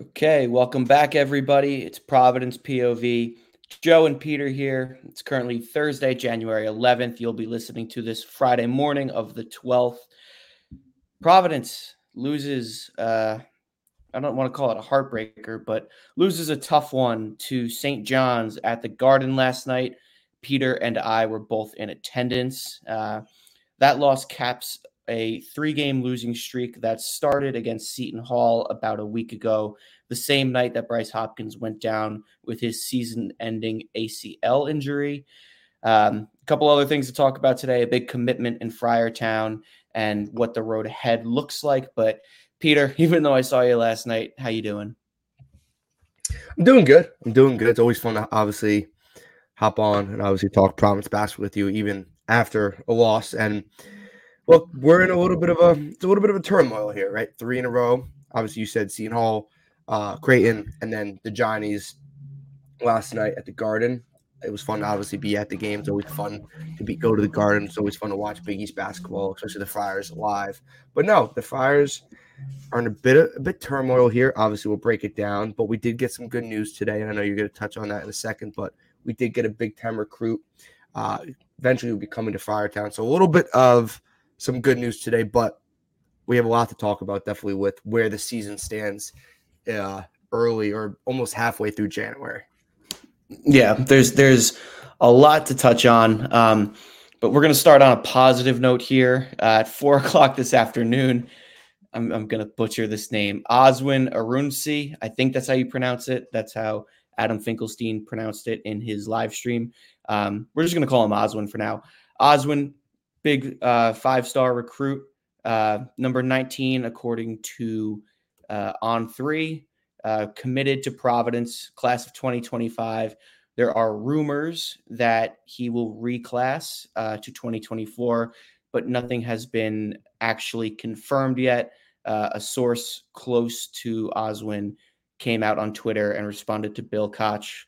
Okay, welcome back, everybody. It's Providence POV. Joe and Peter here. It's currently Thursday, January 11th. You'll be listening to this Friday morning of the 12th. Providence loses, uh, I don't want to call it a heartbreaker, but loses a tough one to St. John's at the Garden last night. Peter and I were both in attendance. Uh, that loss caps a three game losing streak that started against Seton Hall about a week ago, the same night that Bryce Hopkins went down with his season ending ACL injury. Um, a couple other things to talk about today a big commitment in Friartown and what the road ahead looks like. But Peter, even though I saw you last night, how you doing? I'm doing good. I'm doing good. It's always fun to obviously hop on and obviously talk Providence basketball with you, even after a loss. And well, we're in a little bit of a it's a little bit of a turmoil here, right? Three in a row. Obviously, you said Seton Hall, uh, Creighton, and then the Johnnies last night at the Garden. It was fun to obviously be at the game. It's always fun to be go to the Garden. It's always fun to watch Big East basketball, especially the Friars live. But no, the Friars are in a bit of a bit turmoil here. Obviously, we'll break it down. But we did get some good news today, and I know you're going to touch on that in a second. But we did get a big time recruit. Uh, eventually, will be coming to Friartown. So a little bit of some good news today, but we have a lot to talk about definitely with where the season stands uh, early or almost halfway through January. Yeah, there's there's a lot to touch on, um, but we're going to start on a positive note here. Uh, at four o'clock this afternoon, I'm, I'm going to butcher this name, Oswin Arunsi. I think that's how you pronounce it. That's how Adam Finkelstein pronounced it in his live stream. Um, we're just going to call him Oswin for now. Oswin big uh, five star recruit, uh, number 19, according to uh, On Three, uh, committed to Providence, class of 2025. There are rumors that he will reclass uh, to 2024, but nothing has been actually confirmed yet. Uh, a source close to Oswin came out on Twitter and responded to Bill Koch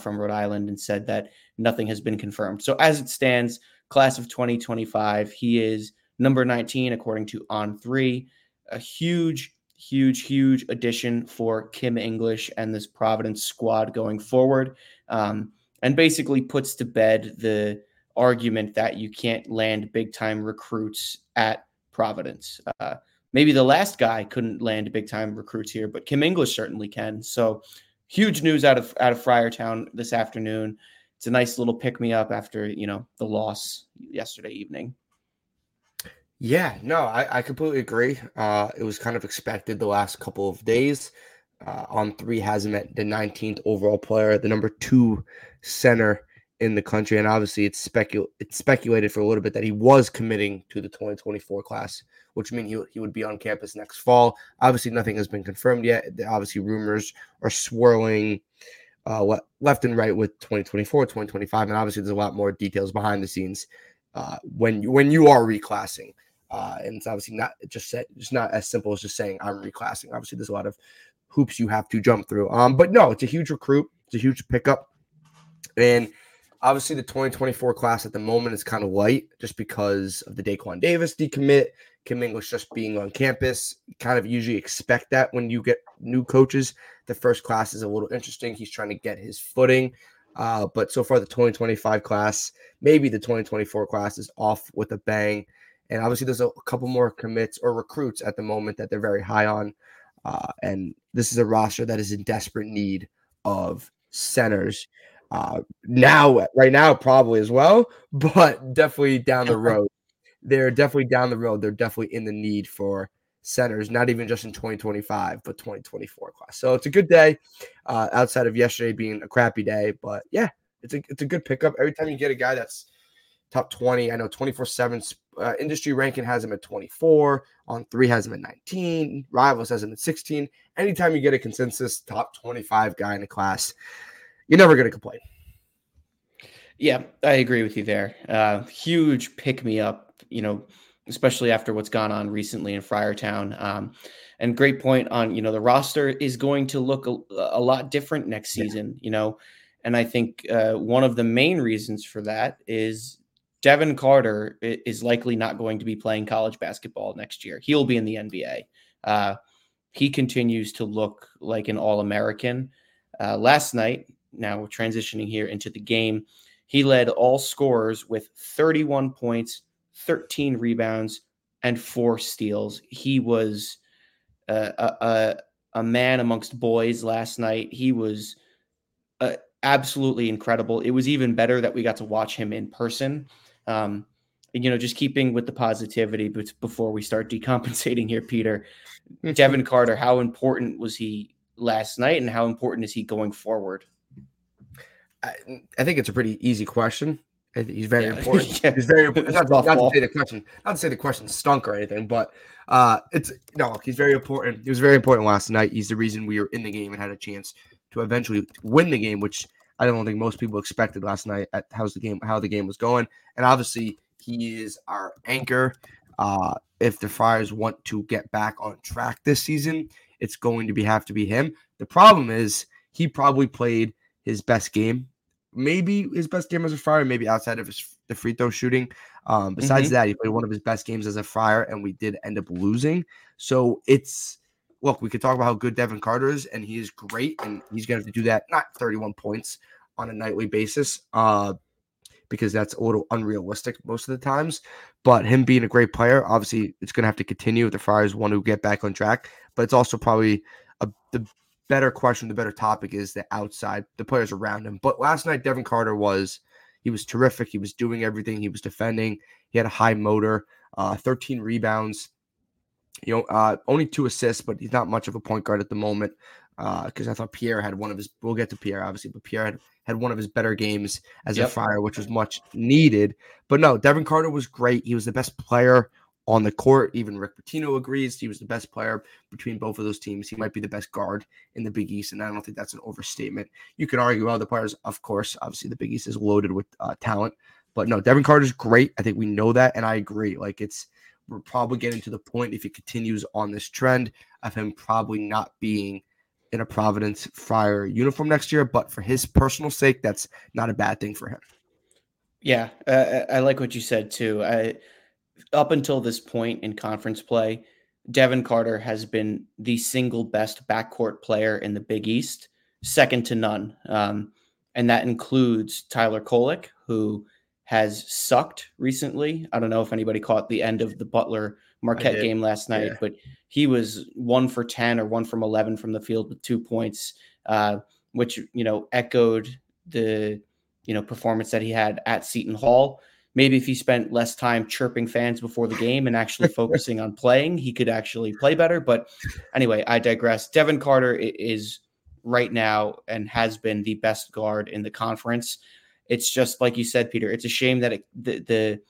from Rhode Island and said that nothing has been confirmed. So as it stands, class of 2025. He is number 19 according to On Three. A huge, huge, huge addition for Kim English and this Providence squad going forward, um, and basically puts to bed the argument that you can't land big time recruits at Providence. Uh, maybe the last guy couldn't land big time recruits here, but Kim English certainly can. So huge news out of out of Friartown this afternoon it's a nice little pick me up after you know the loss yesterday evening. Yeah, no, I, I completely agree. Uh, it was kind of expected the last couple of days. Uh, on three has at the 19th overall player, the number two center in the country, and obviously it's specul it's speculated for a little bit that he was committing to the 2024 class, which means he, he would be on campus next fall. Obviously, nothing has been confirmed yet. Obviously, rumors are swirling uh, what left and right with 2024, 2025, and obviously there's a lot more details behind the scenes uh, when you when you are reclassing, uh, and it's obviously not just say, just not as simple as just saying I'm reclassing. Obviously, there's a lot of hoops you have to jump through. Um, but no, it's a huge recruit, it's a huge pickup, and obviously the 2024 class at the moment is kind of light just because of the Daquan Davis decommit. Kim English just being on campus. Kind of usually expect that when you get new coaches. The first class is a little interesting. He's trying to get his footing. Uh, but so far, the 2025 class, maybe the 2024 class is off with a bang. And obviously, there's a, couple more commits or recruits at the moment that they're very high on. Uh, and this is a roster that is in desperate need of centers. Uh, now, right now, probably as well, but definitely down the road they're definitely down the road. They're definitely in the need for centers, not even just in 2025, but 2024 class. So it's a good day uh, outside of yesterday being a crappy day. But yeah, it's a, it's a good pickup. Every time you get a guy that's top 20, I know 24 7 uh, industry ranking has him at 24, on three has him at 19, Rivals has him at 16. Anytime you get a consensus top 25 guy in the class, you're never going to complain. Yeah, I agree with you there. Uh, huge pick me up you know, especially after what's gone on recently in Friartown. Um, and great point on, you know, the roster is going to look a, a lot different next season, you know. And I think uh, one of the main reasons for that is Devin Carter is likely not going to be playing college basketball next year. He'll be in the NBA. Uh, he continues to look like an All American. Uh, last night, now we're transitioning here into the game, he led all scorers with 31 points, 13 rebounds, and four steals. He was uh, a, a, a man amongst boys last night. He was uh, absolutely incredible. It was even better that we got to watch him in person. Um, you know, just keeping with the positivity but before we start decompensating here, Peter. Devin Carter, how important was he last night and how important is he going forward? I, I think it's a pretty easy question. He's very yeah. important. yeah. He's very important. Not, not, to say the question, not to say the question stunk or anything, but uh, it's no, he's very important. He was very important last night. He's the reason we were in the game and had a chance to eventually win the game, which I don't think most people expected last night at how's the game how the game was going. And obviously, he is our anchor. Uh, if the Friars want to get back on track this season, it's going to be have to be him. The problem is he probably played his best game, maybe his best game as a Friar, maybe outside of his the free throw shooting. Um, besides mm-hmm. that, he played one of his best games as a Friar, and we did end up losing. So it's look, we could talk about how good Devin Carter is, and he is great, and he's going to have to do that not 31 points on a nightly basis, uh, because that's a little unrealistic most of the times. But him being a great player, obviously, it's going to have to continue if the Friars want to get back on track. But it's also probably a, the better question, the better topic is the outside, the players around him. But last night, Devin Carter was he was terrific. He was doing everything. He was defending. He had a high motor, uh, 13 rebounds, you know, uh, only two assists, but he's not much of a point guard at the moment. Because uh, I thought Pierre had one of his. We'll get to Pierre obviously, but Pierre had, had one of his better games as yep. a Friar, which was much needed. But no, Devin Carter was great. He was the best player on the court. Even Rick Pitino agrees he was the best player between both of those teams. He might be the best guard in the Big East, and I don't think that's an overstatement. You could argue other players, of course. Obviously, the Big East is loaded with uh, talent, but no, Devin Carter's great. I think we know that, and I agree. Like it's we're probably getting to the point if he continues on this trend of him probably not being in a Providence Friar uniform next year. But for his personal sake, that's not a bad thing for him. Yeah, uh, I like what you said too. I, up until this point in conference play, Devin Carter has been the single best backcourt player in the Big East, second to none. Um, and that includes Tyler Kolek, who has sucked recently. I don't know if anybody caught the end of the Butler Marquette game last night, yeah. but he was one for 10 or one from 11 from the field with two points, uh, which, you know, echoed the, you know, performance that he had at Seton Hall. Maybe if he spent less time chirping fans before the game and actually focusing on playing, he could actually play better. But anyway, I digress. Devin Carter is right now and has been the best guard in the conference. It's just like you said, Peter. It's a shame that it, the, the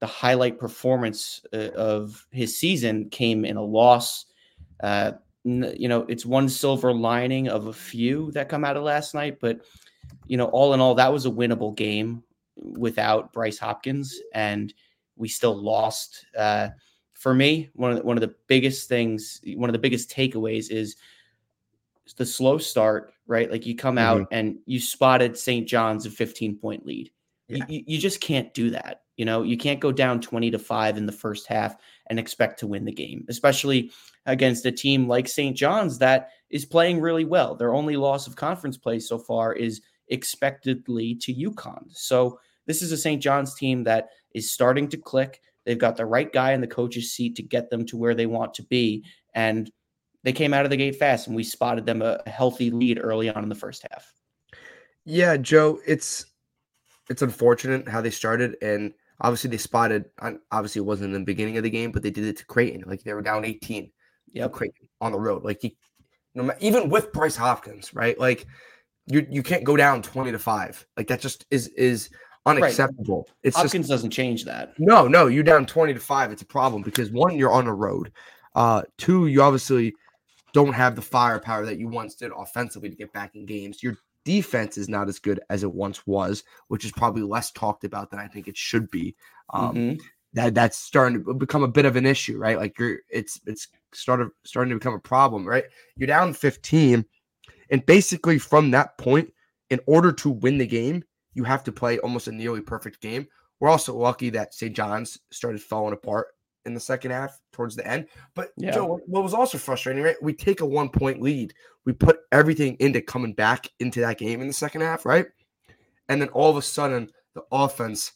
the highlight performance uh, of his season came in a loss. Uh, you know, it's one silver lining of a few that come out of last night, but you know, all in all, that was a winnable game without Bryce Hopkins, and we still lost. Uh, for me, one of the, one of the biggest things, one of the biggest takeaways is the slow start, right? Like you come out mm-hmm. and you spotted St. John's a 15 point lead. Yeah. You, you just can't do that. You know, you can't go down 20 to 5 in the first half and expect to win the game, especially against a team like St. John's that is playing really well. Their only loss of conference play so far is expectedly to UConn. So this is a St. John's team that is starting to click. They've got the right guy in the coach's seat to get them to where they want to be. And they came out of the gate fast and we spotted them a healthy lead early on in the first half. Yeah, Joe, it's it's unfortunate how they started and obviously they spotted obviously it wasn't in the beginning of the game, but they did it to Creighton. Like they were down 18 yeah, Creighton on the road. Like he, no even with Bryce Hopkins, right? Like you you can't go down 20 to 5. Like that just is is unacceptable. Right. It's Hopkins just, doesn't change that. No, no, you're down 20 to 5. It's a problem because one, you're on the road. Uh, two, you obviously don't have the firepower that you once did offensively to get back in games. Your defense is not as good as it once was, which is probably less talked about than I think it should be. Um, mm-hmm. That that's starting to become a bit of an issue, right? Like you're it's it's started starting to become a problem, right? You're down 15, and basically from that point, in order to win the game, you have to play almost a nearly perfect game. We're also lucky that St. John's started falling apart in the second half towards the end. But Yeah. Joe, what was also frustrating, right? We take a one point lead, we put everything into coming back into that game in the second half, right? And then all of a sudden, the offense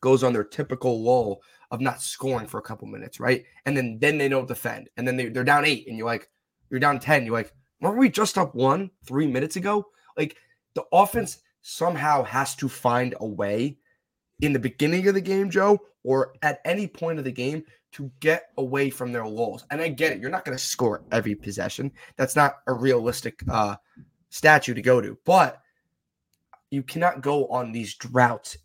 goes on their typical lull of not scoring for a couple minutes, right? And then then they don't defend, and then they, they're down eight, and you're like, you're down ten, you're like, weren't we just up one three minutes ago? Like the offense somehow has to find a way in the beginning of the game, Joe, or at any point of the game to get away from their lulls. And I get it, you're not going to score every possession. That's not a realistic uh, statue to go to, but you cannot go on these droughts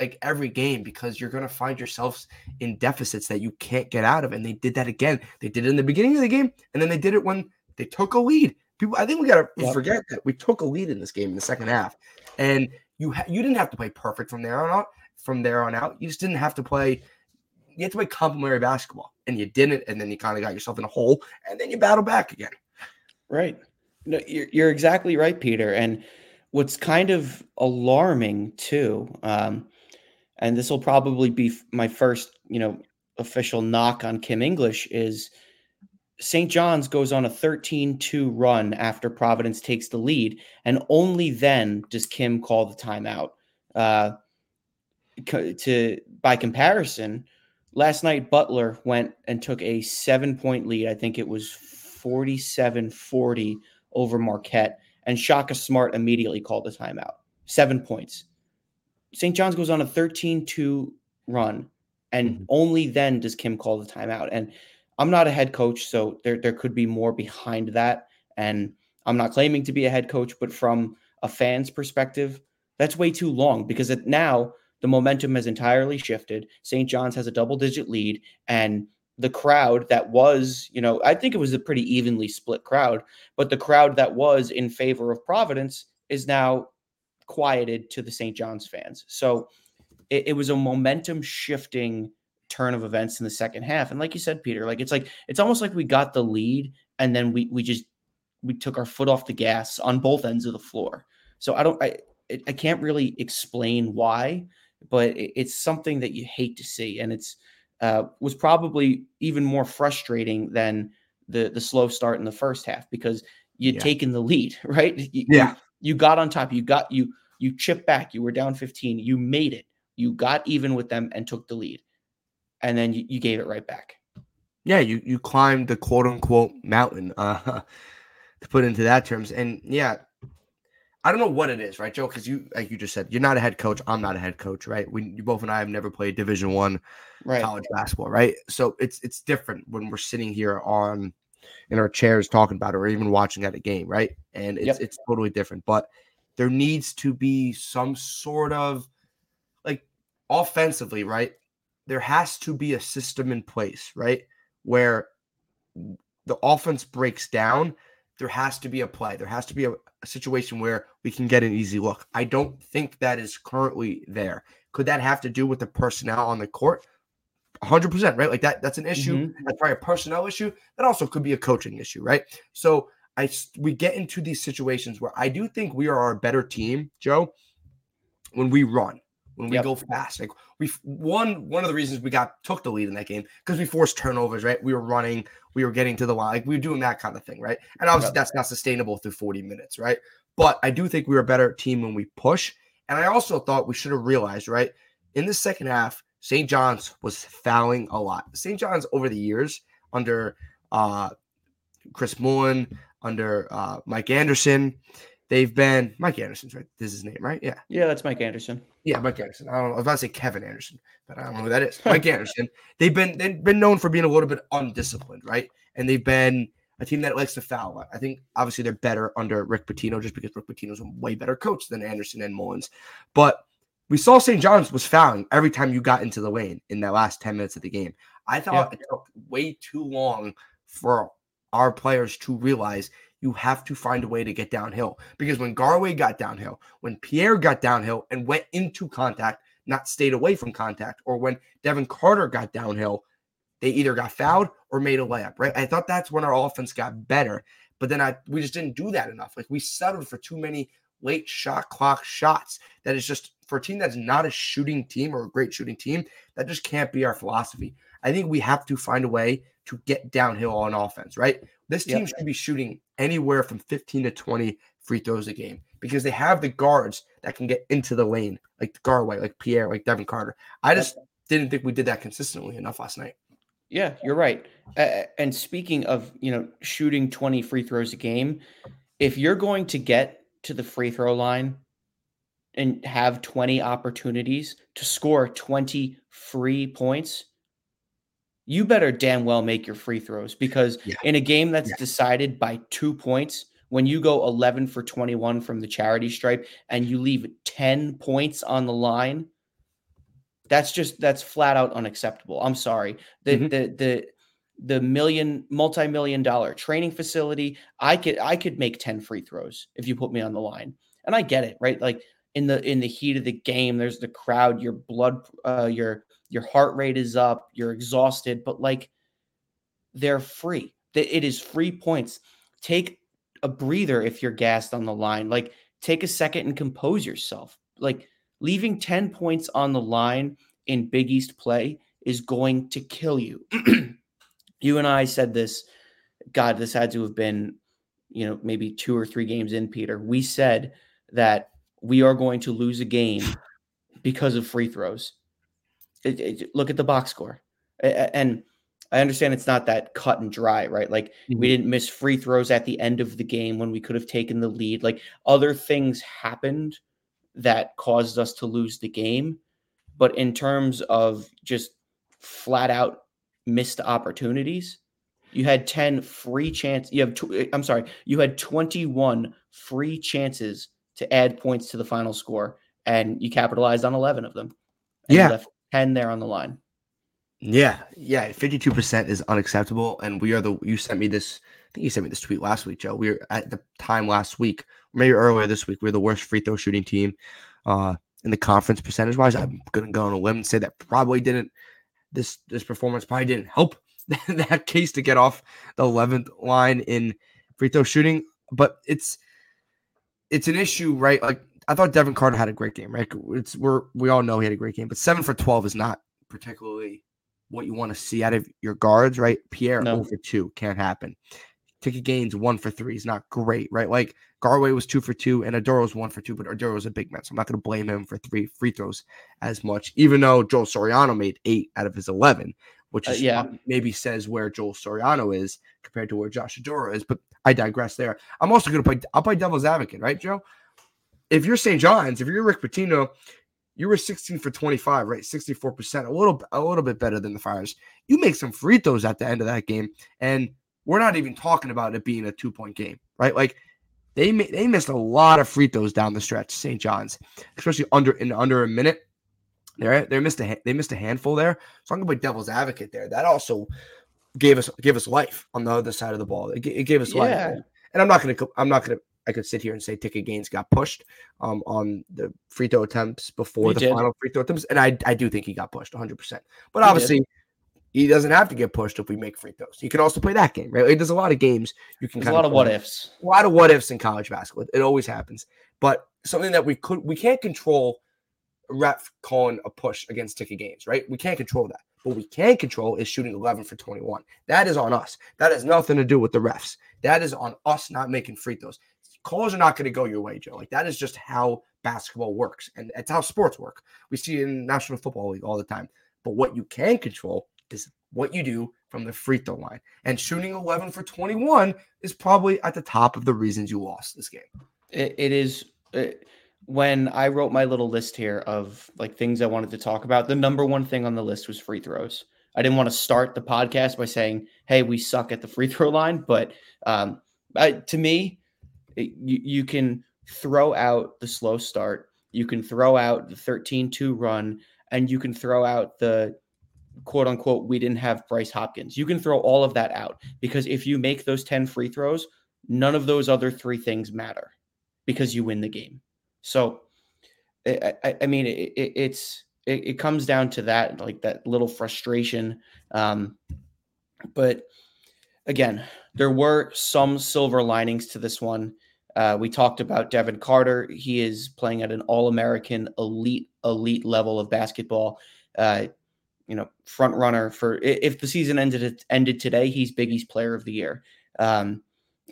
like every game because you're going to find yourselves in deficits that you can't get out of. And they did that again. They did it in the beginning of the game, and then they did it when they took a lead. People, I think we got to Yep. forget that we took a lead in this game in the second half, and you ha- you didn't have to play perfect from there on out. From there on out, you just didn't have to play. You had to play complementary basketball, and you didn't. And then you kind of got yourself in a hole, and then you battle back again. Right. No, you're, you're exactly right, Peter. And what's kind of alarming too, um, and this will probably be my first, you know, official knock on Kim English is St. John's goes on a 13-2 run after Providence takes the lead, and only then does Kim call the timeout. Uh, to by comparison, last night Butler went and took a seven-point lead. I think it was 47-40 over Marquette, and Shaka Smart immediately called the timeout. Seven points. St. John's goes on a 13 2 run, and Mhm. only then does Kim call the timeout. And I'm not a head coach, so there, there could be more behind that. And I'm not claiming to be a head coach, but from a fan's perspective, that's way too long because it, now the momentum has entirely shifted. St. John's has a double digit lead, and the crowd that was, you know, I think it was a pretty evenly split crowd, but the crowd that was in favor of Providence is now quieted to the St. John's fans. So it, it was a momentum shifting turn of events in the second half. And like you said, Peter, like it's like it's almost like we got the lead and then we we just we took our foot off the gas on both ends of the floor. So I don't I I can't really explain why, but it's something that you hate to see, and it's uh, was probably even more frustrating than the the slow start in the first half because you'd Yeah. taken the lead, right? You- you- Yeah. you got on top. You got you you chipped back. You were down 15. You made it. You got even with them and took the lead, and then you, you gave it right back. yeah, you you climbed the quote unquote mountain, uh, to put into that terms. And yeah, I don't know what it is, right, Joe? Because you, like you just said, you're not a head coach. I'm not a head coach, right? We you both and I have never played Division One Right. college basketball, right? So it's it's different when we're sitting here on in our chairs talking about it, or even watching at a game, right? And it's Yep. it's totally different. But there needs to be some sort of like offensively, right? There has to be a system in place, right? Where the offense breaks down, there has to be a play. There has to be a, a situation where we can get an easy look. I don't think that is currently there. Could that have to do with the personnel on the court? 100%, right? Like that that's an issue. Mhm. That's probably a personnel issue. That also could be a coaching issue, right? So I we get into these situations where I do think we are a better team, Joe, when we run, when we Yep. go fast. Like we one one of the reasons we got took the lead in that game because we forced turnovers, right? We were running, we were getting to the line, like we were doing that kind of thing, right? And obviously Yep. that's not sustainable through 40 minutes, right? But I do think we were a better team when we push. And I also thought we should have realized, right? In the second half, St. John's was fouling a lot. St. John's over the years under uh Chris Mullin, under uh Mike Anderson, they've been Mike Anderson's right. This is his name, right? Yeah. Yeah, that's Mike Anderson. Yeah, Mike Anderson. I don't know. I was about to say Kevin Anderson, but I don't know who that is. Mike Anderson. They've been they've been known for being a little bit undisciplined, right? And they've been a team that likes to foul. I think obviously they're better under Rick Pitino just because Rick Pitino's a way better coach than Anderson and Mullins. But we saw St. John's was fouling every time you got into the lane in that last 10 minutes of the game. I thought it took way too long for our players to realize you have to find a way to get downhill. Because when Garwey got downhill, when Pierre got downhill and went into contact, not stayed away from contact, or when Devin Carter got downhill, they either got fouled or made a layup, right? I thought that's when our offense got better, but then I we just didn't do that enough. Like we settled for too many late shot clock shots. That is just for a team that's not a shooting team or a great shooting team, that just can't be our philosophy. I think we have to find a way to get downhill on offense, right? This team Yep. should be shooting anywhere from 15 to 20 free throws a game because they have the guards that can get into the lane, like Garwey, like Pierre, like Devin Carter. I just didn't think we did that consistently enough last night. Yeah, you're right. Uh, and speaking of, you know, shooting 20 free throws a game, if you're going to get to the free throw line and have 20 opportunities to score 20 free points, you better damn well make your free throws because Yeah. in a game that's Yeah. decided by 2 points, when you go 11 for 21 from the charity stripe and you leave 10 points on the line, that's just that's flat out unacceptable. I'm sorry. The Mhm. the the the million multi-million dollar training facility, I could I could make 10 free throws if you put me on the line. And I get it, right? Like in the in the heat of the game, there's the crowd, your blood uh your your heart rate is up, you're exhausted, but like they're free. It is free points. Take a breather if you're gassed on the line. Like take a second and compose yourself. Like leaving 10 points on the line in Big East play is going to kill you. you and I said this, God, this had to have been, you know, maybe two or three games in, Peter. We said that we are going to lose a game because of free throws. It- it- look at the box score. And I understand it's not that cut and dry, right? Like we mm-hmm. didn't miss free throws at the end of the game when we could have taken the lead. Like other things happened that caused us to lose the game. But in terms of just flat out missed opportunities, you had 10 free chance. You have, tw- eh, I'm sorry, you had 21 free chances to add points to the final score, and you capitalized on 11 of them. Yeah. left 10 there on the line. Yeah, yeah, fifty-two percent is unacceptable, and we are the. You sent me this. I think you sent me this tweet last week, Joe. We were at the time last week, maybe earlier this week. We are the worst free throw shooting team, uh, in the conference percentage wise. I'm gonna go on a limb and say that probably didn't. This this performance probably didn't help that case to get off the eleventh line in free throw shooting, but it's it's an issue, right? Like I thought Devin Carter had a great game, right? It's we're we all know he had a great game, but seven for twelve is not particularly what you want to see out of your guards, right? Pierre No. over two can't happen. Ticket Gaines one for three is not great, right? Like Garwey was two for two and Oduro was one for two, but Oduro was a big man, so I'm not going to blame him for three free throws as much, even though Joel Soriano made eight out of his 11, which Uh, is yeah. maybe says where Joel Soriano is compared to where Josh Oduro is, but I digress there. I'm also going to play, I'll play devil's advocate, right, Joe? If you're St. John's, if you're Rick Pitino, you were 16 for 25, right? 64%, a little a little bit better than the Friars. You make some free throws at the end of that game, and we're not even talking about it being a two point game, right? Like they they missed a lot of free throws down the stretch, St. John's, especially under in under a minute. They they missed a they missed a handful there. So I'm gonna play devil's advocate there. That also gave us gave us life on the other side of the ball. It, it gave us life. Yeah. And, and I'm not gonna I'm not gonna I could sit here and say Ticket Gaines got pushed um, on the free throw attempts before He the did. final free throw attempts, and I I do think he got pushed 100. percent But He did. obviously, he doesn't have to get pushed if we make free throws. He can also play that game, right? Like, there's a lot of games you can. There's a lot of play. what ifs. A lot of what ifs in college basketball. It always happens, but something that we could we can't control. Ref calling a push against Ticket Gaines, right? We can't control that. What we can control is shooting 11 for 21. That is on us. That has nothing to do with the refs. That is on us not making free throws. Calls are not going to go your way, Joe. Like that is just how basketball works, and it's how sports work. We see it in National Football League all the time. But what you can control is what you do from the free throw line. And shooting 11 for 21 is probably at the top of the reasons you lost this game. it, it is it, when I wrote my little list here of like things I wanted to talk about. The number one thing on the list was free throws. I didn't want to start the podcast by saying, "Hey, we suck at the free throw line," but um, I, to me, it, you, you can throw out the slow start, you can throw out the 13-2 run, and you can throw out the quote unquote we didn't have Bryce Hopkins. You can throw all of that out because if you make those 10 free throws, none of those other three things matter because you win the game. So, I, I, I mean, it, it, it's it, it comes down to that, like that little frustration. Um, but again, there were some silver linings to this one. Uh, we talked about Devin Carter. He is playing at an All-American, elite, elite level of basketball. Uh, you know, front runner for if the season ended ended today, he's Big East Player of the Year. Um,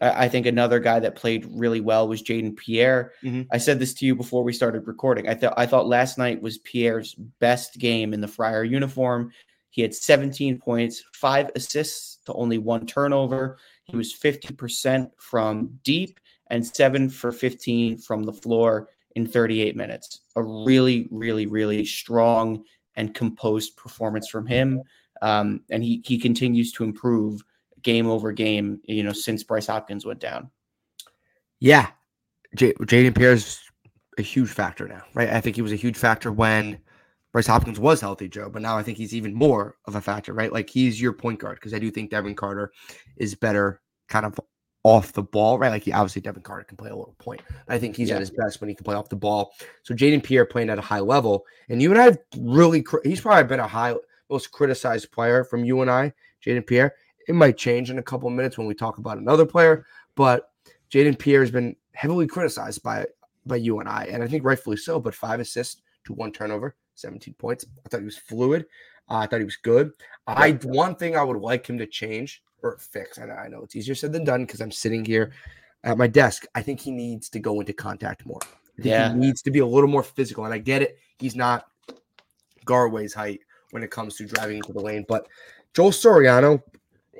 I, I think another guy that played really well was Jayden Pierre. Mhm. I said this to you before we started recording. I thought I thought last night was Pierre's best game in the Friar uniform. He had 17 points, five assists to only one turnover. He was 50% from deep and seven for 15 from the floor in 38 minutes. A really, really, really strong and composed performance from him. Um, and he he continues to improve game over game, you know, since Bryce Hopkins went down. Yeah, J- Jayden Pierre's a huge factor now, right? I think he was a huge factor when Bryce Hopkins was healthy, Joe, but now I think he's even more of a factor, right? Like he's your point guard because I do think Devin Carter is better kind of off the ball, right? Like he obviously Devin Carter can play a little point. I think he's Yeah. at his best when he can play off the ball. So Jayden Pierre playing at a high level, and you and I have really he's probably been a high most criticized player from you and I, Jayden Pierre. It might change in a couple of minutes when we talk about another player, but Jayden Pierre has been heavily criticized by by you and I, and I think rightfully so. But five assists to one turnover, 17 points. I thought he was fluid. Uh, I thought he was good. I one thing I would like him to change or fix. Know, I know it's easier said than done because I'm sitting here at my desk. I think he needs to go into contact more. Yeah. he needs to be a little more physical. And I get it. He's not Garwey's height when it comes to driving into the lane. But Joel Soriano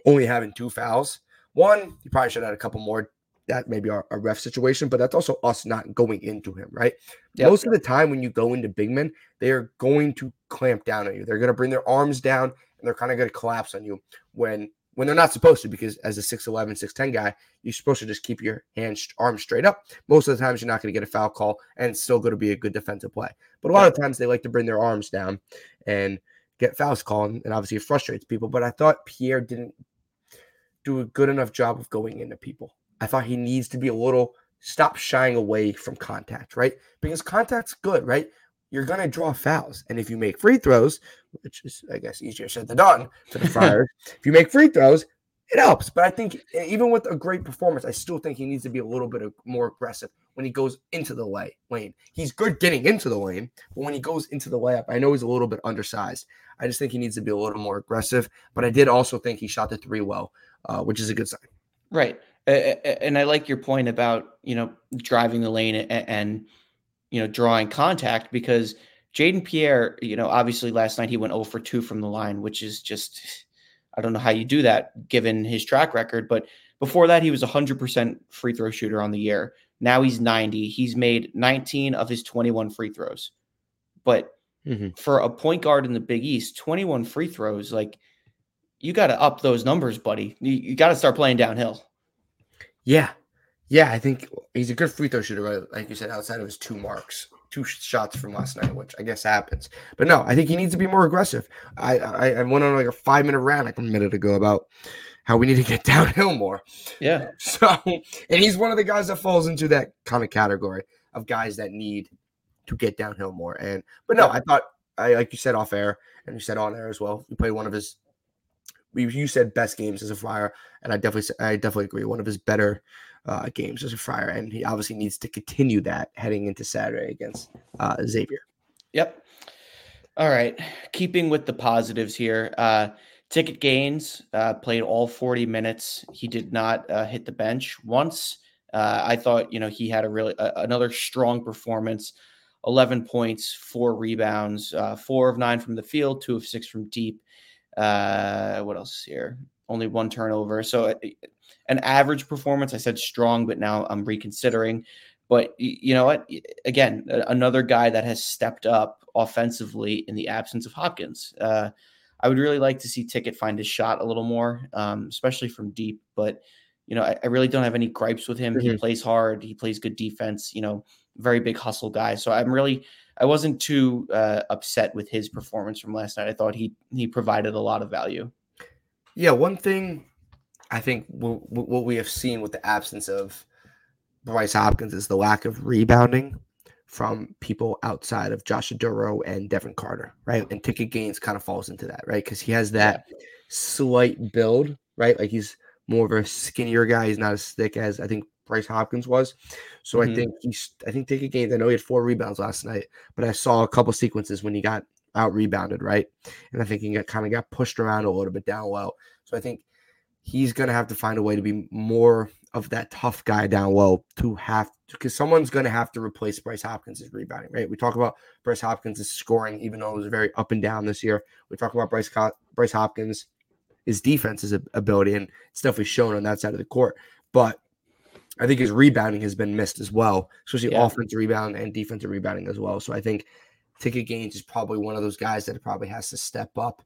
only having two fouls. One, he probably should have had a couple more. That may be a, a ref situation, but that's also us not going into him, right? Yep. Most of the time when you go into big men, they are going to clamp down on you. They're going to bring their arms down and they're kind of going to collapse on you when when they're not supposed to because as a 6'11 6'10 guy you're supposed to just keep your hands arms straight up most of the times you're not going to get a foul call and it's still going to be a good defensive play but a lot of times they like to bring their arms down and get fouls called and obviously it frustrates people but i thought pierre didn't do a good enough job of going into people i thought he needs to be a little stop shying away from contact right because contact's good right you're going to draw fouls and if you make free throws which is i guess easier said than done for the friars if you make free throws, it helps. But I think even with a great performance, I still think he needs to be a little bit more aggressive when he goes into the lay, lane. He's good getting into the lane, but when he goes into the layup, I know he's a little bit undersized. I just think he needs to be a little more aggressive. But I did also think he shot the three well, uh, which is a good sign. Right. And I like your point about, you know, driving the lane and, you know, drawing contact because Jayden Pierre, you know, obviously last night he went 0 for 2 from the line, which is just, I don't know how you do that given his track record. But before that, he was 100% free throw shooter on the year. Now he's 90. He's made 19 of his 21 free throws. But Mhm. for a point guard in the Big East, 21 free throws, like, you got to up those numbers, buddy. You, you got to start playing downhill. Yeah. Yeah, I think he's a good free throw shooter, right? like you said, outside of his two marks, two sh- shots from last night, which I guess happens. But no, I think he needs to be more aggressive. I I, I went on like a five minute rant like a minute ago about how we need to get downhill more. Yeah. So, and he's one of the guys that falls into that kind of category of guys that need to get downhill more. And but no, I thought I like you said off air and you said on air as well. You played one of his. You said best games as a Friar, and I definitely I definitely agree. One of his better uh, games as a Friar, and he obviously needs to continue that heading into Saturday against uh, Xavier. Yep. All right. Keeping with the positives here, uh, Ticket Gaines uh, played all 40 minutes. He did not uh, hit the bench once. Uh, I thought, you know, he had a really another strong performance. 11 points, four rebounds, four of nine from the field, two of six from deep. Uh, what else is here? Only one turnover. So uh, an average performance. I said strong, but now I'm reconsidering. But you know what? Again, another guy that has stepped up offensively in the absence of Hopkins. Uh, I would really like to see Ticket find his shot a little more, um, especially from deep. But you know, I, I really don't have any gripes with him. He Mhm. plays hard. He plays good defense. You know, very big hustle guy. So I'm really, I wasn't too uh, upset with his performance from last night. I thought he he provided a lot of value. Yeah, one thing I think w- w- what we have seen with the absence of Bryce Hopkins is the lack of rebounding from people outside of Josh Oduro and Devin Carter, right? And Ticket Gaines kind of falls into that, right? Because he has that slight build, right? Like he's more of a skinnier guy. He's not as thick as I think Bryce Hopkins was. So I Mhm. think he's I think Ticket Gaines. I know he had four rebounds last night, but I saw a couple sequences when he got out rebounded, right? And I think he got, kind of got pushed around a little bit down low. So I think he's going to have to find a way to be more of that tough guy down low to have because someone's going to have to replace Bryce Hopkins' rebounding, right? We talk about Bryce Hopkins' scoring, even though it was very up and down this year. We talk about Bryce Bryce Hopkins, his defense's ability, and it's definitely shown on that side of the court. But I think his rebounding has been missed as well, especially yeah. offensive rebound and defensive rebounding as well. So I think Ticket Gaines is probably one of those guys that probably has to step up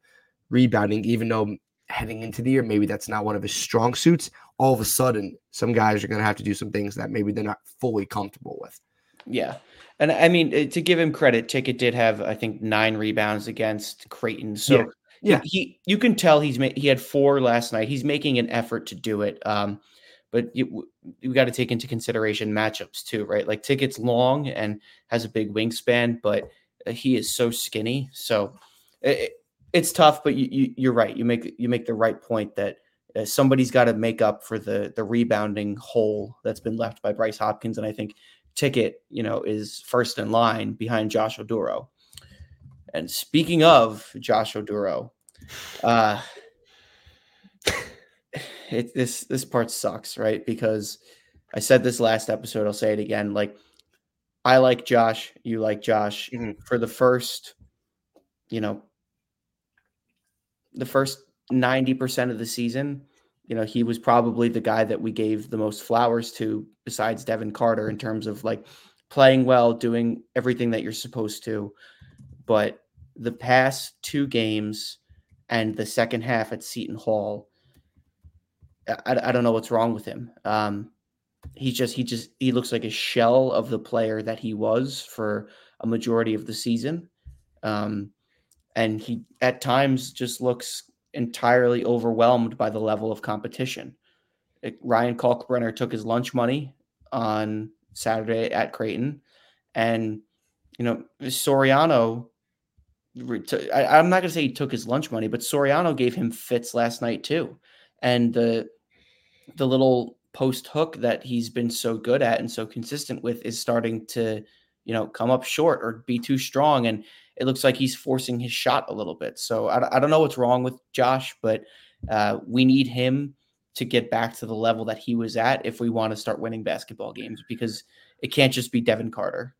rebounding, even though heading into the year, maybe that's not one of his strong suits. All of a sudden, some guys are going to have to do some things that maybe they're not fully comfortable with. Yeah. And I mean, eh, to give him credit, Ticket did have, I think, nine rebounds against Creighton. So yeah, yeah. He, he, you can tell he's made, he had four last night. He's making an effort to do it. Um, but you, you got to take into consideration matchups too, right? Like Ticket's long and has a big wingspan, but uh, he is so skinny. So it, it's tough, but you, you are right. You make you make the right point that uh, somebody's got to make up for the the rebounding hole that's been left by Bryce Hopkins, and I think Ticket, you know, is first in line behind Josh Oduro. And speaking of Josh Oduro, uh, it, this this part sucks, right? Because I said this last episode, I'll say it again. Like, I like Josh, you like Josh. Mm-hmm. For the first, you know, the first 90% of the season, you know, he was probably the guy that we gave the most flowers to besides Devin Carter in terms of like playing well, doing everything that you're supposed to. But the past two games and the second half at Seton Hall, I, I don't know what's wrong with him. Um, he just he just he looks like a shell of the player that he was for a majority of the season. Um, and he at times just looks entirely overwhelmed by the level of competition. It, Ryan Kalkbrenner took his lunch money on Saturday at Creighton, and you know Soriano. I, I'm not going to say he took his lunch money, but Soriano gave him fits last night too, and the the little post hook that he's been so good at and so consistent with is starting to you know come up short or be too strong and it looks like he's forcing his shot a little bit. So I, I don't know what's wrong with Josh, but uh, we need him to get back to the level that he was at if we want to start winning basketball games because it can't just be Devin Carter.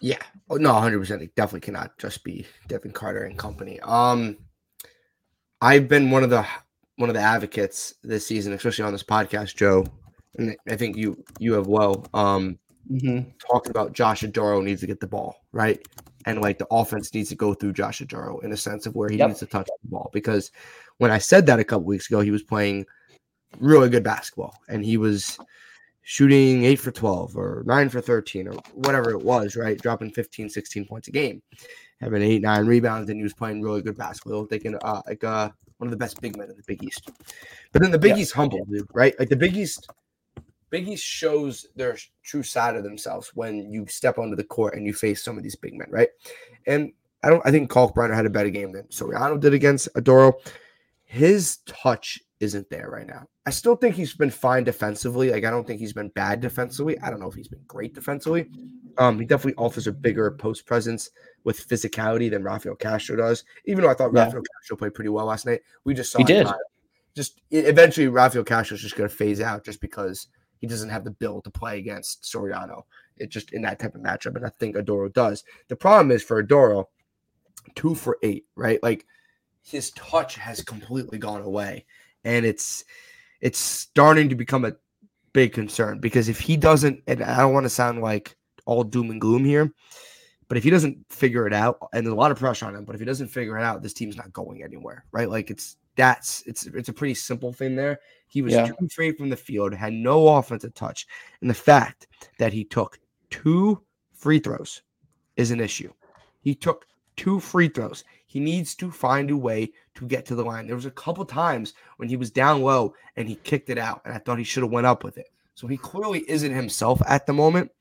Yeah. Oh, no, 100%. It definitely cannot just be Devin Carter and company. Um, I've been one of the one of the advocates this season, especially on this podcast, Joe, and I think you you have well. Um, mm-hmm. talking about Josh Oduro needs to get the ball right and like the offense needs to go through Josh Oduro in a sense of where he yep. needs to touch the ball. Because when I said that a couple weeks ago, he was playing really good basketball and he was shooting eight for 12 or nine for 13 or whatever it was, right? Dropping 15, 16 points a game, having eight, nine rebounds, and he was playing really good basketball, thinking uh, like uh, one of the best big men in the Big East. But then the Big East humbled, dude, right? Like the Big East Big East shows their true side of themselves when you step onto the court and you face some of these big men, right? And I don't. I think Kalkbrenner had a better game than Soriano did against Oduro. His touch isn't there right now. I still think he's been fine defensively. Like I don't think he's been bad defensively. I don't know if he's been great defensively. Um, he definitely offers a bigger post presence with physicality than Rafael Castro does. Even though I thought yeah. Rafael Castro played pretty well last night, we just saw he did. Just eventually, Rafael Castro is just going to phase out just because he doesn't have the build to play against Soriano. It just in that type of matchup, and I think Oduro does. The problem is for Oduro, two for eight, right? Like his touch has completely gone away, and it's it's starting to become a big concern because if he doesn't, and I don't want to sound like all doom and gloom here, but if he doesn't figure it out, and there's a lot of pressure on him, but if he doesn't figure it out, this team's not going anywhere, right? Like it's that's it's it's a pretty simple thing there. He was yeah. two free from the field, had no offensive touch. And the fact that he took two free throws is an issue. He took two free throws. He needs to find a way to get to the line. There was a couple times when he was down low and he kicked it out, and I thought he should have went up with it. So he clearly isn't himself at the moment.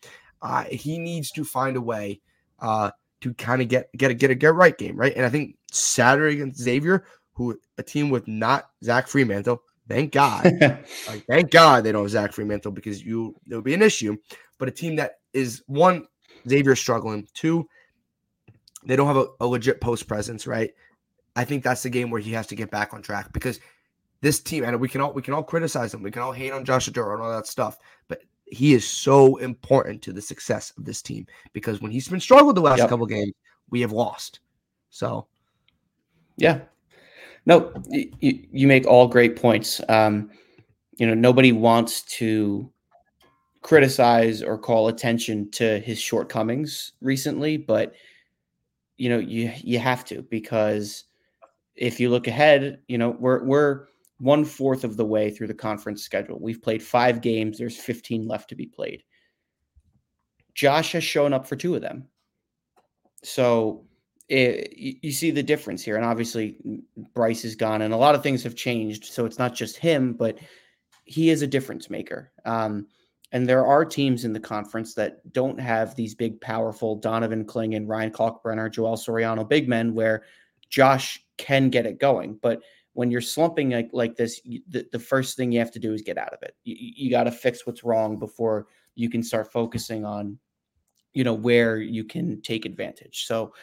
Uh, he needs to find a way uh, to kind of get get a get a get right game, right? And I think Saturday against Xavier, who a team with not Zach Freemantle, Thank God. like, thank God they don't have Zach Freemantle because you it would be an issue. But a team that is one, Xavier struggling. Two, They don't have a, a legit post presence, right? I think that's the game where he has to get back on track because this team, and we can all we can all criticize them, we can all hate on Josh Oduro and all that stuff, but he is so important to the success of this team because when he's been struggled the last yep. couple games, we have lost. So, yeah, no, you, you make all great points. Um, you know, nobody wants to criticize or call attention to his shortcomings recently, but you know, you you have to because if you look ahead, you know, we're we're one fourth of the way through the conference schedule. We've played five games. There's 15 left to be played. Josh has shown up for two of them. So it, you see the difference here. And obviously, Bryce is gone, and a lot of things have changed. So it's not just him, but he is a difference maker. Um, and there are teams in the conference that don't have these big, powerful Donovan Kling and Ryan Kalkbrenner, Joel Soriano big men where Josh can get it going. But when you're slumping like, like this, the, the first thing you have to do is get out of it. You, you got to fix what's wrong before you can start focusing on, you know, where you can take advantage. So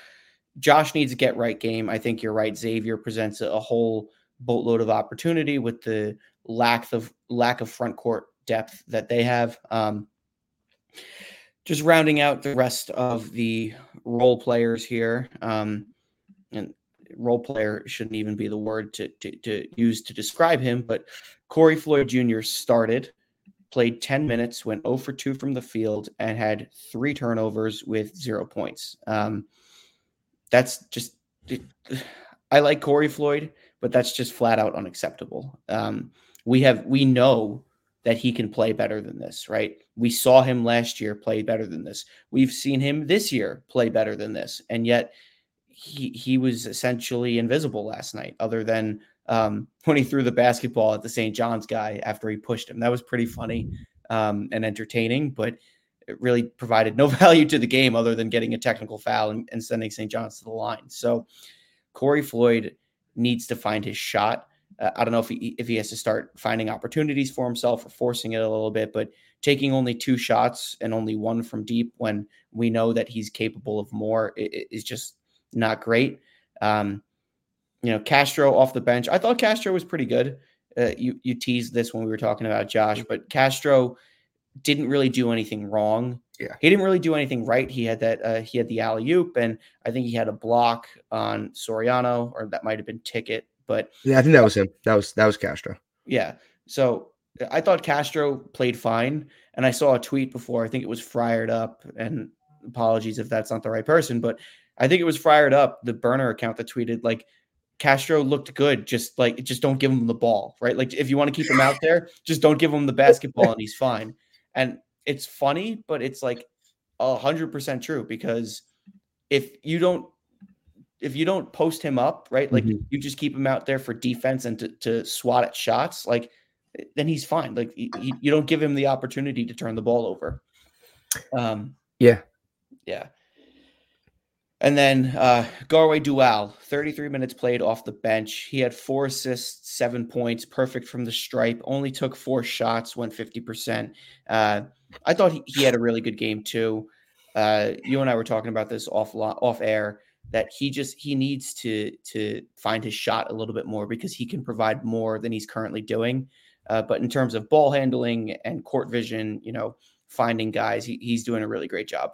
Josh needs to get right game. I think you're right. Xavier presents a, a whole boatload of opportunity with the lack of lack of front court depth that they have. Um, just rounding out the rest of the role players here. Um, and role player shouldn't even be the word to, to, to, use to describe him, but Corey Floyd Jr. started, played 10 minutes, went 0 for 2 from the field, and had three turnovers with zero points. Um, that's just, I like Corey Floyd, but that's just flat out unacceptable. Um, we have, we know that he can play better than this, right? We saw him last year play better than this. We've seen him this year play better than this. And yet he he was essentially invisible last night, other than um, when he threw the basketball at the St. John's guy after he pushed him. That was pretty funny um, and entertaining, but it really provided no value to the game other than getting a technical foul and, and sending St. John's to the line. So Corey Floyd needs to find his shot. Uh, I don't know if he if he has to start finding opportunities for himself or forcing it a little bit, but taking only two shots and only one from deep when we know that he's capable of more is just not great. Um, you know, Castro off the bench. I thought Castro was pretty good. Uh, you you teased this when we were talking about Josh, but Castro didn't really do anything wrong. Yeah, he didn't really do anything right. He had that uh, he had the alley oop, and I think he had a block on Soriano, or that might have been Ticket. But yeah, I think that was him. That was that was Castro. Yeah. So I thought Castro played fine, and I saw a tweet before. I think it was fired up, and apologies if that's not the right person, but I think it was fired up the burner account that tweeted like Castro looked good. Just like just don't give him the ball, right? Like if you want to keep him out there, just don't give him the basketball, and he's fine. And it's funny, but it's like a hundred percent true because if you don't if you don't post him up, right? Like mm-hmm. you just keep him out there for defense and to, to swat at shots, like then he's fine. Like he, he, you don't give him the opportunity to turn the ball over. Um, yeah, yeah. And then uh, Garwey Dual, 33 minutes played off the bench. He had four assists, seven points, perfect from the stripe. Only took four shots, went 50%. Uh, I thought he, he, had a really good game too. Uh, you and I were talking about this off off air that he just he needs to to find his shot a little bit more because he can provide more than he's currently doing. Uh, but in terms of ball handling and court vision, you know, finding guys, he, he's doing a really great job.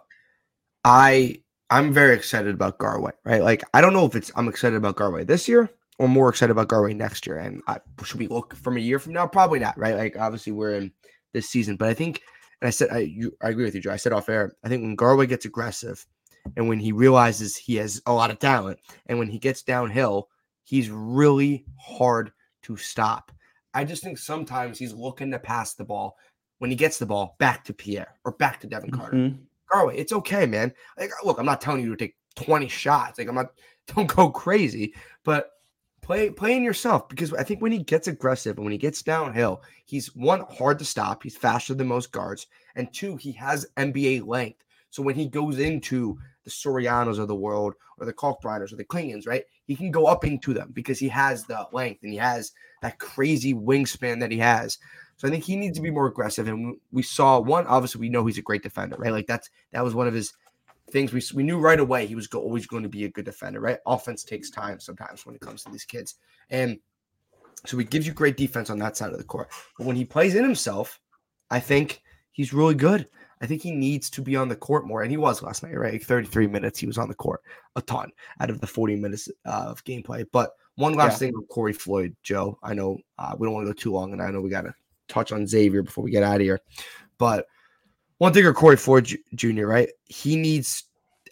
I I'm very excited about Garwey, right? Like I don't know if it's I'm excited about Garwey this year or more excited about Garwey next year. And I, should we look from a year from now? Probably not, right? Like obviously we're in this season, but I think, and I said I you, I agree with you, Joe. I said off air. I think when Garwey gets aggressive, and when he realizes he has a lot of talent, and when he gets downhill, he's really hard to stop. I just think sometimes he's looking to pass the ball when he gets the ball back to Pierre or back to Devin Carter. Mm-hmm. Garwey, it's okay, man. Like, look, I'm not telling you to take 20 shots. Like, I'm not, don't go crazy, but play play in yourself because I think when he gets aggressive and when he gets downhill, he's one hard to stop. He's faster than most guards, and two, he has NBA length. So when he goes into the Sorianos of the world or the Kalkbrenners or the Clingans, right, he can go up into them because he has the length and he has that crazy wingspan that he has. So I think he needs to be more aggressive. And we saw one, obviously, we know he's a great defender, right? Like that's that was one of his things we we knew right away he was go, always going to be a good defender. Right, offense takes time sometimes when it comes to these kids, and so he gives you great defense on that side of the court. But when he plays in himself, I think he's really good. I think he needs to be on the court more, and he was last night, right? Like 33 minutes, he was on the court a ton out of the 40 minutes uh, of gameplay. But one last yeah. thing with Corey Floyd, Joe. I know uh, we don't want to go too long, and I know we got to touch on Xavier before we get out of here. But one thing or Corey Floyd Jr., right? He needs,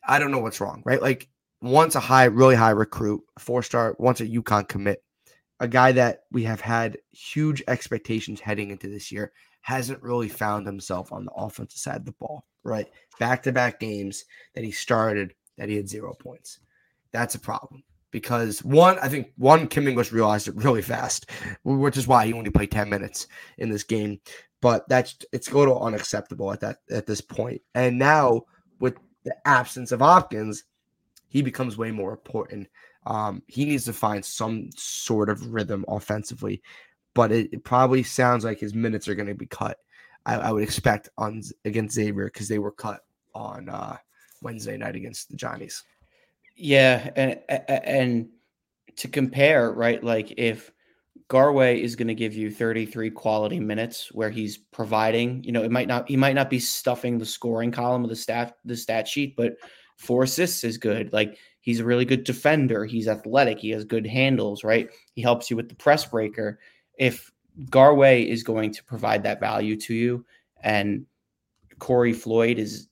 I don't know what's wrong, right? Like, once a high, really high recruit, four star, once a UConn commit, a guy that we have had huge expectations heading into this year hasn't really found himself on the offensive side of the ball, right? Back to back games that he started that he had zero points. That's a problem because one, I think one, Kim English realized it really fast, which is why he only played 10 minutes in this game. But that's it's a little unacceptable at that at this point. And now with the absence of Hopkins, he becomes way more important. Um, he needs to find some sort of rhythm offensively but it, it probably sounds like his minutes are going to be cut. I, I, would expect on against Xavier because they were cut on uh, Wednesday night against the Johnnies. Yeah, and and to compare, right? Like if Garwey is going to give you 33 quality minutes where he's providing, you know, it might not he might not be stuffing the scoring column of the stat the stat sheet, but four assists is good. Like he's a really good defender. He's athletic. He has good handles, right? He helps you with the press breaker if Garwey is going to provide that value to you and Corey Floyd is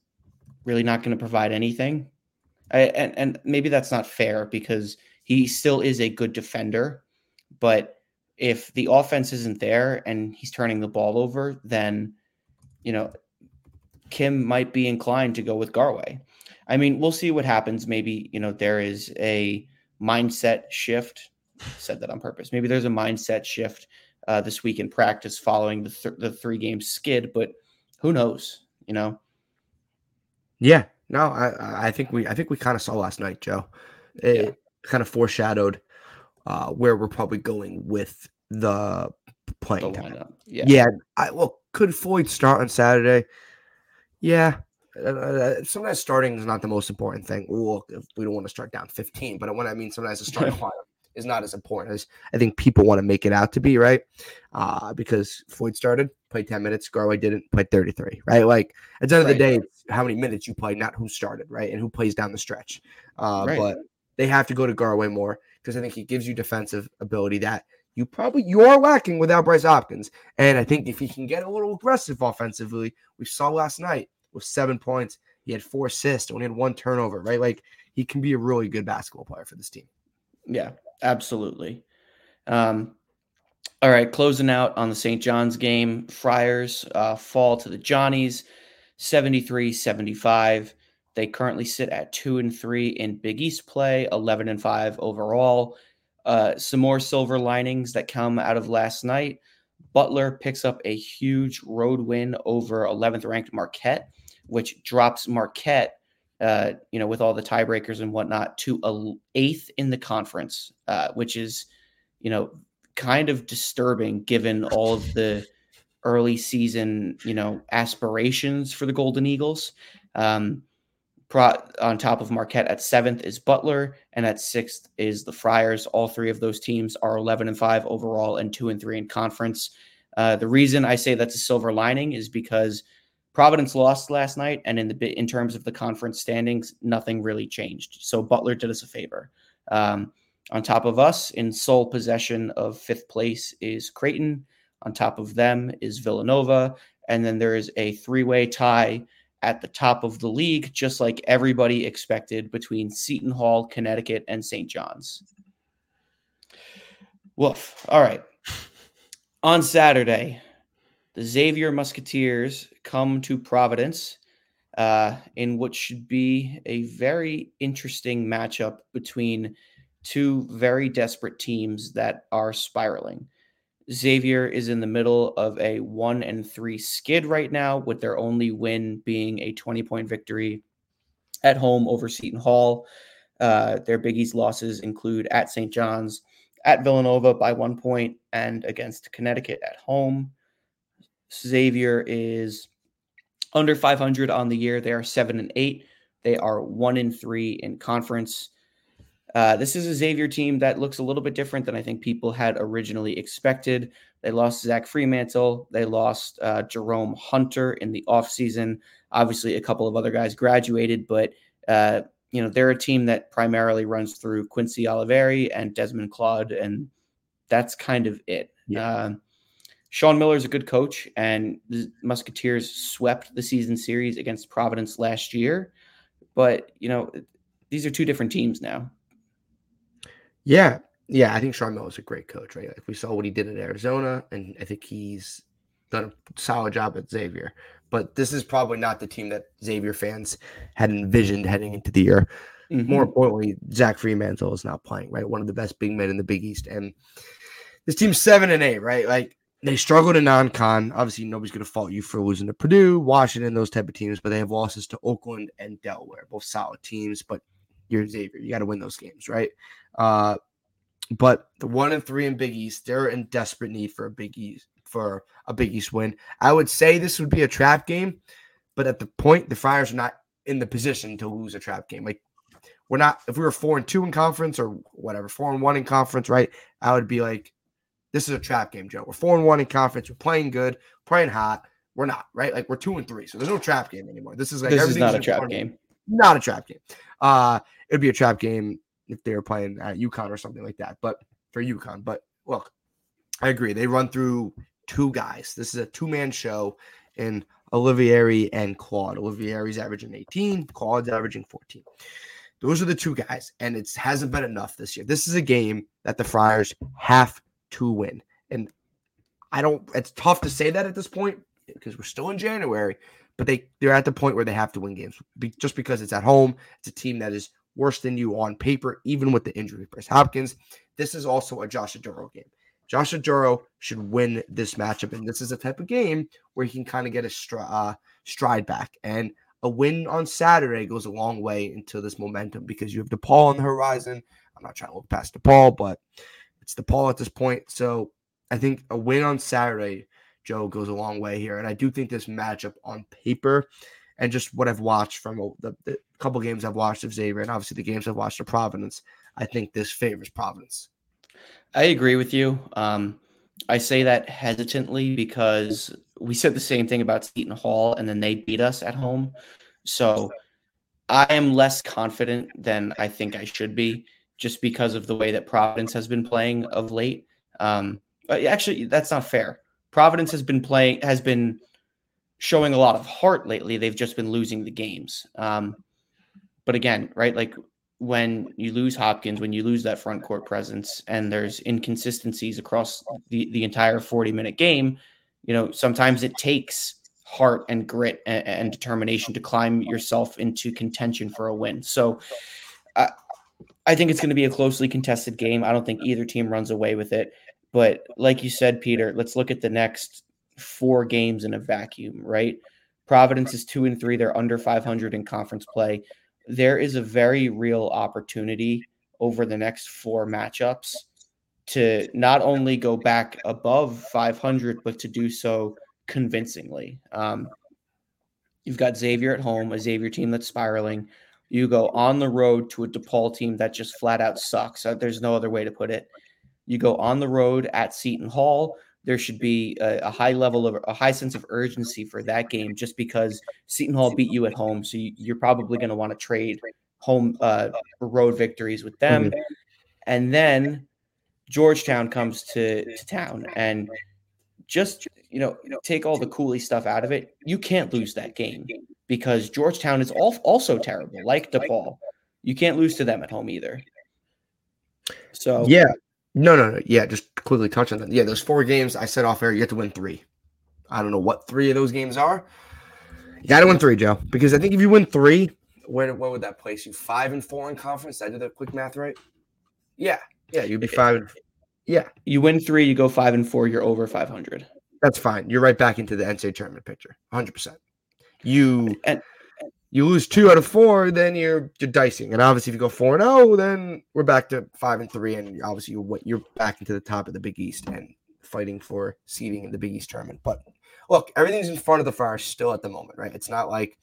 really not going to provide anything, and, and maybe that's not fair because he still is a good defender. But if the offense isn't there and he's turning the ball over, then, you know, Kim might be inclined to go with Garwey. I mean, we'll see what happens. Maybe, you know, there is a mindset shift said that on purpose. Maybe there's a mindset shift uh, this week in practice following the, th- the three game skid, but who knows, you know? Yeah, no, I, I think we, I think we kind of saw last night, Joe. It yeah. kind of foreshadowed uh, where we're probably going with the playing the time. Yeah. Yeah. I, well, could Floyd start on Saturday? Yeah. Uh, uh sometimes starting is not the most important thing. Well, we don't want to start down 15, but when I mean sometimes the starting lineup is not as important as I think people want to make it out to be, right? Uh, because Floyd started, played 10 minutes, Garwey didn't, play 33, right? Like at the end of the day, how many minutes you play, not who started, right? And who plays down the stretch. Uh, right. But they have to go to Garwey more because I think he gives you defensive ability that you probably you are lacking without Bryce Hopkins. And I think if he can get a little aggressive offensively, we saw last night with seven points, he had four assists, only had one turnover, right? Like he can be a really good basketball player for this team. Yeah, absolutely. Um, all right, closing out on the St. John's game, Friars uh, fall to the Johnnies 73 75. They currently sit at two and three in Big East play, 11 and five overall. Uh, some more silver linings that come out of last night. Butler picks up a huge road win over 11th ranked Marquette, which drops Marquette uh, you know, with all the tiebreakers and whatnot, to a eighth in the conference, uh, which is, you know, kind of disturbing given all of the early season, you know, aspirations for the Golden Eagles. Um, on top of Marquette at seventh is Butler, and at sixth is the Friars. All three of those teams are 11 and five overall and two and three in conference. Uh, the reason I say that's a silver lining is because Providence lost last night, and in the in terms of the conference standings, nothing really changed. So Butler did us a favor. Um, on top of us, in sole possession of fifth place is Creighton. On top of them is Villanova, and then there is a three-way tie at the top of the league, just like everybody expected between Seton Hall, Connecticut, and St. John's. Woof. All right. On Saturday, the Xavier Musketeers come to Providence uh, in what should be a very interesting matchup between two very desperate teams that are spiraling. Xavier is in the middle of a one and three skid right now, with their only win being a 20 point victory at home over Seton Hall. Uh, their Big East losses include at St. John's, at Villanova by one point, and against Connecticut at home. Xavier is under 500 on the year. They are seven and eight. They are one in three in conference. Uh, this is a Xavier team that looks a little bit different than I think people had originally expected. They lost Zach Freemantle. They lost uh, Jerome Hunter in the offseason. Obviously, a couple of other guys graduated, but uh, you know they're a team that primarily runs through Quincy Olivari and Desmond Claude, and that's kind of it. Yeah. Uh, Sean Miller is a good coach, and the Musketeers swept the season series against Providence last year. But you know, these are two different teams now. Yeah, yeah, I think Sean Miller is a great coach, right? Like we saw what he did at Arizona, and I think he's done a solid job at Xavier. But this is probably not the team that Xavier fans had envisioned heading into the year. Mm-hmm. More importantly, Zach Freemantle is not playing, right? One of the best big men in the Big East. And this team's seven and eight, right? Like they struggled in non-con. Obviously, nobody's going to fault you for losing to Purdue, Washington, those type of teams. But they have losses to Oakland and Delaware, both solid teams. But you're Xavier, you got to win those games, right? Uh, but the one and three in Big East, they're in desperate need for a Big East for a Big East win. I would say this would be a trap game, but at the point, the Friars are not in the position to lose a trap game. Like we're not. If we were four and two in conference or whatever, four and one in conference, right? I would be like, this is a trap game, Joe. We're four and one in conference. We're playing good, playing hot. We're not right. Like we're two and three, so there's no trap game anymore. This is like this is not a trap game. Not a trap game. Uh, it'd be a trap game if they were playing at UConn or something like that. But for UConn, but look, I agree. They run through two guys. This is a two man show in Olivari and Claude. Olivari's averaging 18, Claude's averaging 14. Those are the two guys, and it hasn't been enough this year. This is a game that the Friars have to win. And I don't, it's tough to say that at this point because we're still in January, but they, they're at the point where they have to win games just because it's at home. It's a team that is worse than you on paper, even with the injury. Bryce Hopkins, this is also a Josh Oduro game. Josh Oduro should win this matchup, and this is a type of game where he can kind of get a stri- uh, stride back. And a win on Saturday goes a long way into this momentum because you have DePaul on the horizon. I'm not trying to look past DePaul, but it's DePaul at this point. So I think a win on Saturday, Joe, goes a long way here. And I do think this matchup on paper and just what I've watched from the, the couple games I've watched of Xavier and obviously the games I've watched of Providence, I think this favors Providence. I agree with you. Um, I say that hesitantly because we said the same thing about Seton Hall and then they beat us at home. So I am less confident than I think I should be just because of the way that Providence has been playing of late. Um, actually, that's not fair. Providence has been playing, has been showing a lot of heart lately. They've just been losing the games. Um, but again, right, like when you lose Hopkins, when you lose that front court presence, and there's inconsistencies across the, the entire 40 minute game, you know, sometimes it takes heart and grit and, and determination to climb yourself into contention for a win. So uh, I think it's going to be a closely contested game. I don't think either team runs away with it. But like you said, Peter, let's look at the next four games in a vacuum, right? Providence is two and three. They're under 500 in conference play. There is a very real opportunity over the next four matchups to not only go back above 500, but to do so convincingly. Um, you've got Xavier at home, a Xavier team that's spiraling. You go on the road to a DePaul team that just flat out sucks. Uh, there's no other way to put it. You go on the road at Seton Hall, there should be a, a, high level of a high sense of urgency for that game just because Seton Hall beat you at home. So you, are probably going to want to trade home uh, road victories with them. Mm-hmm. And then Georgetown comes to, to town and just, you know, take all the Cooley stuff out of it. You can't lose that game because Georgetown is also terrible, like DePaul. You can't lose to them at home either. So, yeah, no, no, no. Yeah, just quickly touch on that. Yeah, those four games I said off air, you have to win three. I don't know what three of those games are. You got to win three, Joe, because I think if you win three, where, where would that place you? Five and four in conference. Did I did that quick math right? Yeah, yeah, you'd be five. And, yeah, you win three, you go five and four, you're over five hundred. That's fine. You're right back into the NCAA tournament picture, hundred percent. You and you lose two out of four, then you're you're dicing. And obviously, if you go four and zero, oh, then we're back to five and three, and obviously you're you're back into the top of the Big East and fighting for seeding in the Big East tournament. But look, everything's in front of the fire still at the moment, right? It's not like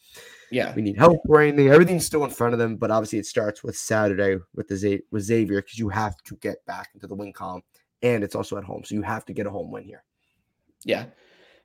yeah we need help or anything. Everything's still in front of them, but obviously it starts with Saturday with the Z- with Xavier because you have to get back into the win column, and it's also at home, so you have to get a home win here. Yeah,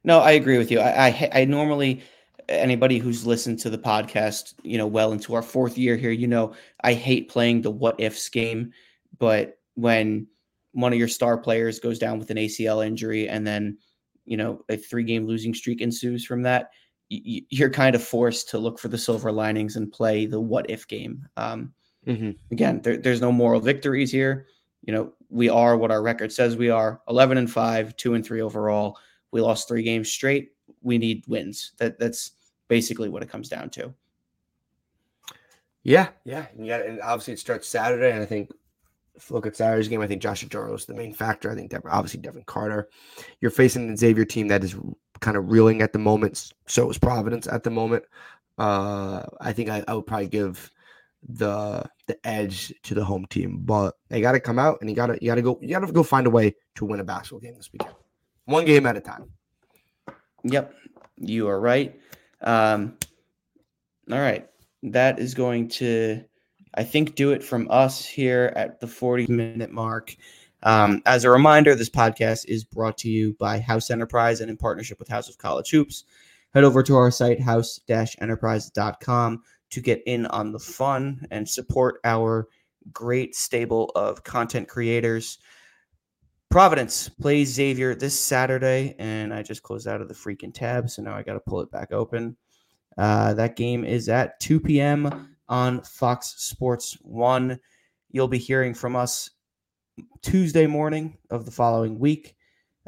no, I agree with you. I I, I normally anybody who's listened to the podcast, you know, well into our fourth year here, you know, I hate playing the what ifs game, but when one of your star players goes down with an ACL injury and then, you know, a three game losing streak ensues from that, you're kind of forced to look for the silver linings and play the what if game. Um, mm-hmm. Again, there, there's no moral victories here. You know, we are what our record says we are 11 and 5, 2 and 3 overall. We lost three games straight. We need wins. That That's basically what it comes down to. Yeah, yeah. And, and obviously it starts Saturday. And I think if look at Saturday's game, I think Josh Oduro is the main factor. I think Devin, obviously Devin Carter. You're facing the Xavier team that is kind of reeling at the moment. So is Providence at the moment. Uh, I think I, I would probably give the the edge to the home team, but they got to come out and you got to you got to go you got to go find a way to win a basketball game this weekend, one game at a time. Yep, you are right. Um, all right, that is going to I think, do it from us here at the 40 minute mark. Um, as a reminder, this podcast is brought to you by House Enterprise and in partnership with House of College Hoops. Head over to our site, house enterprise.com, to get in on the fun and support our great stable of content creators. Providence plays Xavier this Saturday, and I just closed out of the freaking tab, so now I got to pull it back open. Uh, that game is at 2 p.m on Fox Sports 1. You'll be hearing from us Tuesday morning of the following week.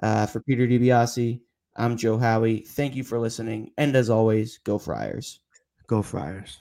Uh, for Peter DiBiase, I'm Joe Howie. Thank you for listening. And as always, go Friars. Go Friars.